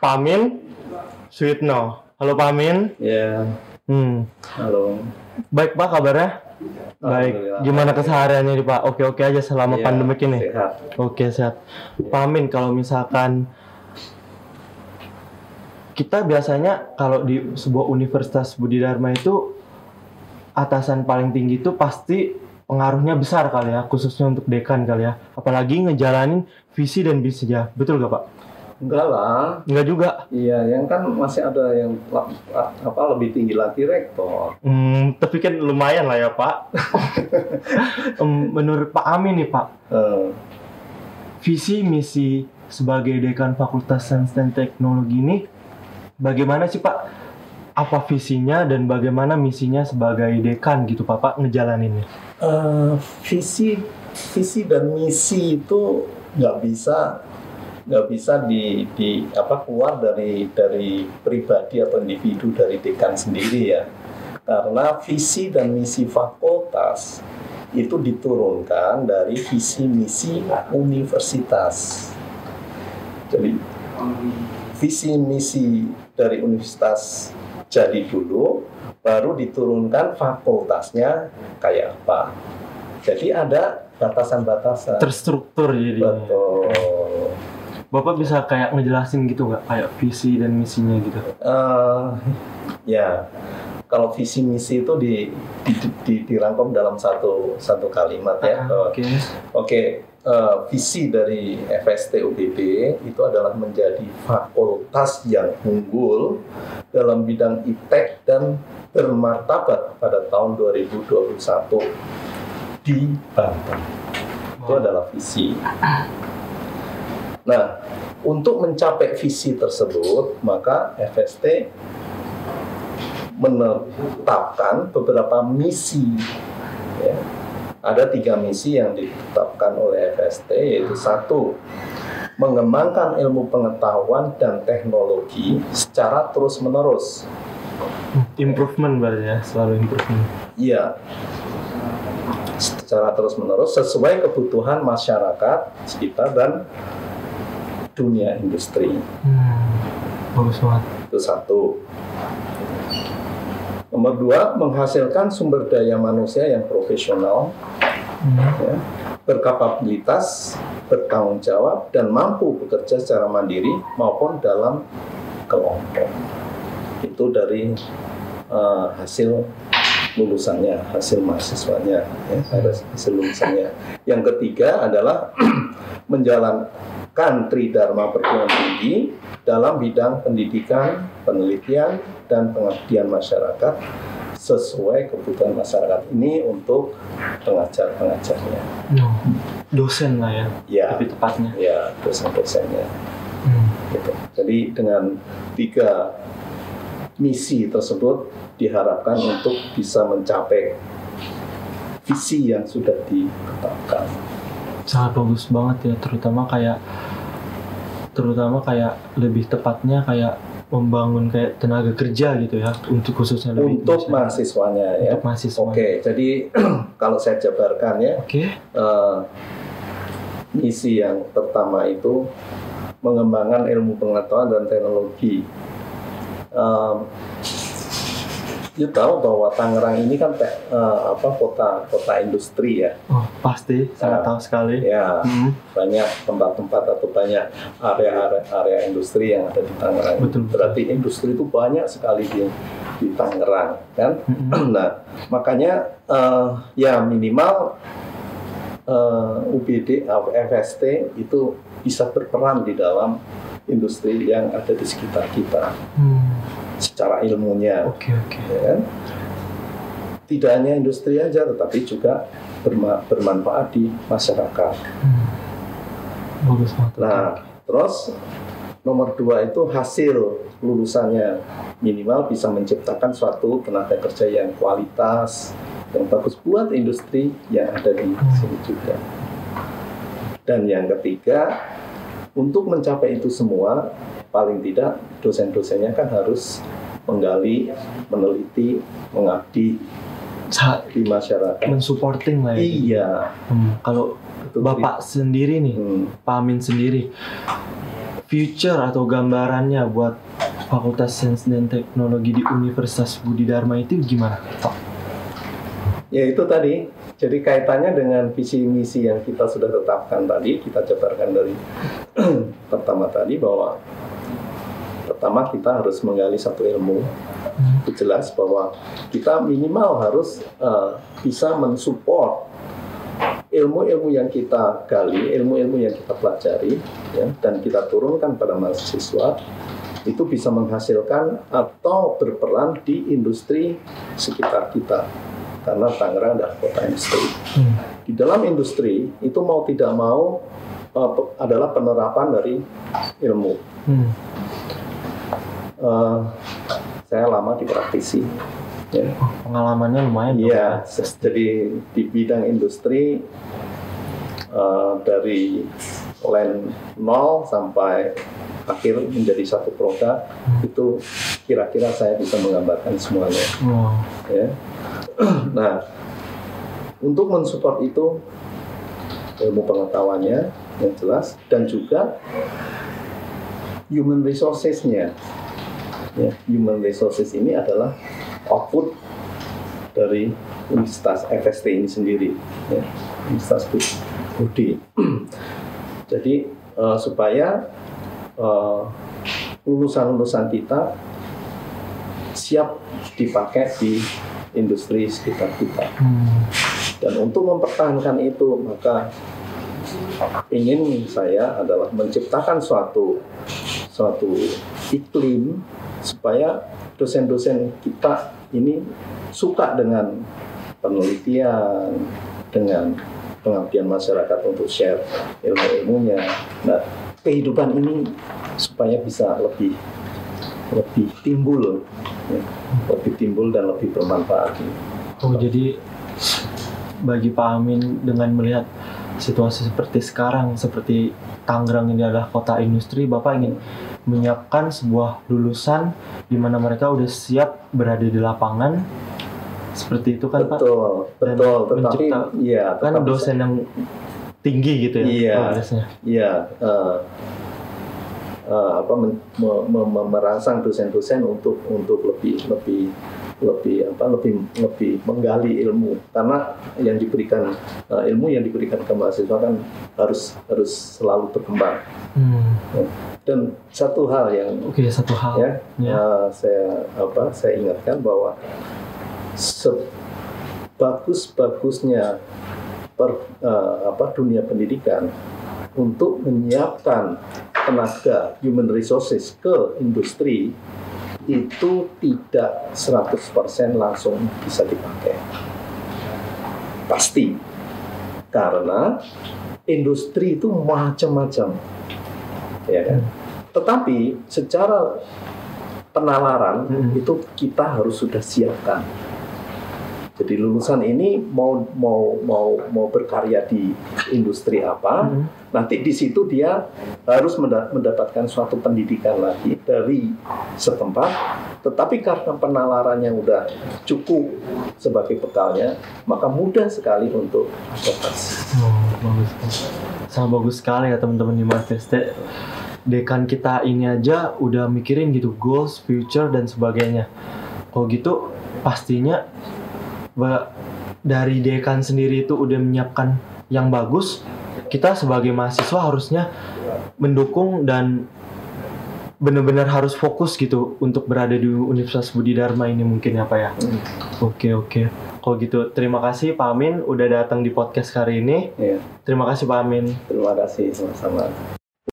Pak Amin Sweetno. Halo Pak Amin. Ya, Hmm. halo. Baik Pak kabarnya? Baik. Gimana kesehariannya nih Pak? Oke-oke aja selama Ya, pandemik ini. Sehat. Oke sehat. Pak Amin kalau misalkan kita biasanya kalau di sebuah universitas Budi Dharma itu atasan paling tinggi itu pasti pengaruhnya besar kali ya, khususnya untuk dekan kali ya. Apalagi ngejalanin visi dan misinya. Betul gak Pak? Enggak lah. Enggak juga. Iya, yang kan masih ada yang apa lebih tinggi lagi rektor. Hmm, tapi kan lumayan lah ya Pak. Menurut Pak Amin nih Pak, Eh, visi misi sebagai dekan Fakultas Sains dan Teknologi ini bagaimana sih Pak? Apa visinya dan bagaimana misinya sebagai dekan gitu Pak, Pak ngejalaninnya? eh, visi, visi dan misi itu nggak bisa nggak bisa di, di apa keluar dari dari pribadi atau individu dari dekan sendiri ya. Karena visi dan misi fakultas itu diturunkan dari visi misi universitas. Jadi visi misi dari universitas jadi dulu baru diturunkan fakultasnya kayak apa. Jadi ada batasan-batasan. Terstruktur jadi. betul Bapak bisa kayak ngejelasin gitu nggak kayak visi dan misinya gitu? Eh, ya kalau visi misi itu di, di, di, dirangkum dalam satu satu kalimat ya Ah, bahwa Oke. Oke, eh, visi dari FST UBB itu adalah menjadi fakultas yang unggul dalam bidang iptek dan bermartabat pada tahun 2021 di Banten. Itu adalah visi. Nah, untuk mencapai visi tersebut, maka FST menetapkan beberapa misi ya, ada tiga misi yang ditetapkan oleh FST yaitu satu mengembangkan ilmu pengetahuan dan teknologi secara terus menerus Improvement berarti ya, selalu improvement. iya. Secara terus menerus sesuai kebutuhan masyarakat sekitar dan dunia industri Hmm, bagus banget. itu satu nomor dua menghasilkan sumber daya manusia yang profesional Hmm. ya, berkapabilitas, bertanggung jawab, dan mampu bekerja secara mandiri maupun dalam kelompok. Itu dari eh, hasil lulusannya, hasil mahasiswanya, ya, ada hasil lulusannya. Yang ketiga adalah menjalankan Tridharma perguruan tinggi dalam bidang pendidikan, penelitian, dan pengabdian masyarakat sesuai kebutuhan masyarakat ini untuk pengajar-pengajarnya. Dosen lah ya, Ya, lebih tepatnya. ya dosen-dosennya. Hmm. Gitu. Jadi dengan tiga misi tersebut diharapkan untuk bisa mencapai visi yang sudah ditetapkan. Sangat bagus banget ya terutama kayak terutama kayak lebih tepatnya kayak membangun kayak tenaga kerja gitu ya untuk khususnya lebih Untuk bisa- mahasiswanya ya. untuk mahasiswa Oke, jadi kalau saya jabarkan ya, oke eh, misi yang pertama itu mengembangkan ilmu pengetahuan dan teknologi. You tahu bahwa Tangerang ini kan te- eh, apa kota kota industri ya, oh pasti sangat Ah. tahu sekali ya Hmm, banyak tempat-tempat atau banyak area-area area industri yang ada di Tangerang. Betul. Berarti industri itu banyak sekali di di Tangerang kan. mm-mm. Nah, makanya eh, ya minimal eh, UBD atau FST itu bisa berperan di dalam industri yang ada di sekitar kita Hmm, secara ilmunya. oke oke ya kan? Tidak hanya industri aja, tetapi juga berma- bermanfaat di masyarakat. Hmm. bagus banget Nah, terus nomor dua itu hasil lulusannya minimal bisa menciptakan suatu tenaga kerja yang kualitas yang bagus buat industri yang ada di sini juga. Dan yang ketiga, untuk mencapai itu semua, paling tidak dosen-dosennya kan harus menggali, meneliti, mengabdi di masyarakat. mensupporting lah ya Iya, Hmm, kalau betul. bapak sendiri nih Hmm. Pak Amin sendiri future atau gambarannya buat Fakultas Sains dan Teknologi di Universitas Budi Dharma itu gimana, Pak? Ya itu tadi. Jadi kaitannya dengan visi misi yang kita sudah tetapkan tadi, kita jabarkan dari pertama tadi bahwa pertama kita harus menggali satu ilmu. Itu jelas bahwa kita minimal harus uh, bisa mensupport ilmu-ilmu yang kita gali, ilmu-ilmu yang kita pelajari, ya, dan kita turunkan pada mahasiswa itu bisa menghasilkan atau berperan di industri sekitar kita karena Tangerang adalah kota industri. Hmm. Di dalam industri itu mau tidak mau uh, adalah penerapan dari ilmu. Hmm. Uh, saya lama di praktisi. Ya. Oh, pengalamannya lumayan. Iya, jadi di bidang industri uh, dari line nol sampai akhir menjadi satu produk hmm. itu kira-kira saya bisa menggambarkan semuanya. Wow. Ya nah, untuk mensupport itu ilmu pengetahuannya yang jelas dan juga human resources-nya. Ya, human resources ini adalah output dari Universitas FST ini sendiri, ya, Universitas Budi. Jadi uh, supaya uh, lulusan-lulusan kita siap dipakai di industri sekitar kita. Hmm. Dan untuk mempertahankan itu, maka ingin saya adalah menciptakan suatu suatu iklim supaya dosen-dosen kita ini suka dengan penelitian, dengan pengabdian masyarakat untuk share ilmu-ilmunya. Nah, kehidupan ini supaya bisa lebih lebih timbul ya, lebih timbul dan lebih bermanfaat oh jadi bagi Pak Amin dengan melihat situasi seperti sekarang seperti Tangerang ini adalah kota industri Bapak ingin menyiapkan sebuah lulusan di mana mereka udah siap berada di lapangan? Seperti itu kan betul, Pak dan betul. Tetapi ya kan dosen yang tinggi gitu ya iya iya uh, uh, apa men, me, me, me, merangsang dosen-dosen untuk untuk lebih lebih lebih apa lebih lebih menggali ilmu karena yang diberikan uh, ilmu yang diberikan ke mahasiswa kan harus harus selalu berkembang hmm. Dan satu hal yang oke okay, satu hal ya, ya. Uh, saya apa saya ingatkan bahwa sebagus bagusnya per, uh, apa dunia pendidikan untuk menyiapkan tenaga human resources ke industri itu tidak 100% langsung bisa dipakai. Pasti. Karena industri itu macam-macam. Ya kan? Tetapi secara penalaran hmm. itu kita harus sudah siapkan jadi lulusan ini mau mau mau mau berkarya di industri apa, hmm. Nanti di situ dia harus mendapatkan suatu pendidikan lagi dari setempat. Tetapi karena penalarannya udah cukup sebagai bekalnya, maka mudah sekali untuk adaptasi. Oh, bagus, sangat bagus sekali ya teman-teman di Manchester dekan kita ini aja udah mikirin gitu goals, future dan sebagainya. Kalau gitu pastinya dari dekan sendiri itu udah menyiapkan yang bagus, kita sebagai mahasiswa harusnya mendukung dan benar-benar harus fokus gitu untuk berada di Universitas Budi Dharma ini mungkin ya Pak ya. Hmm. Oke oke. Kalau gitu terima kasih Pak Amin udah datang di podcast kali ini. Iya. Terima kasih Pak Amin. Terima kasih sama-sama.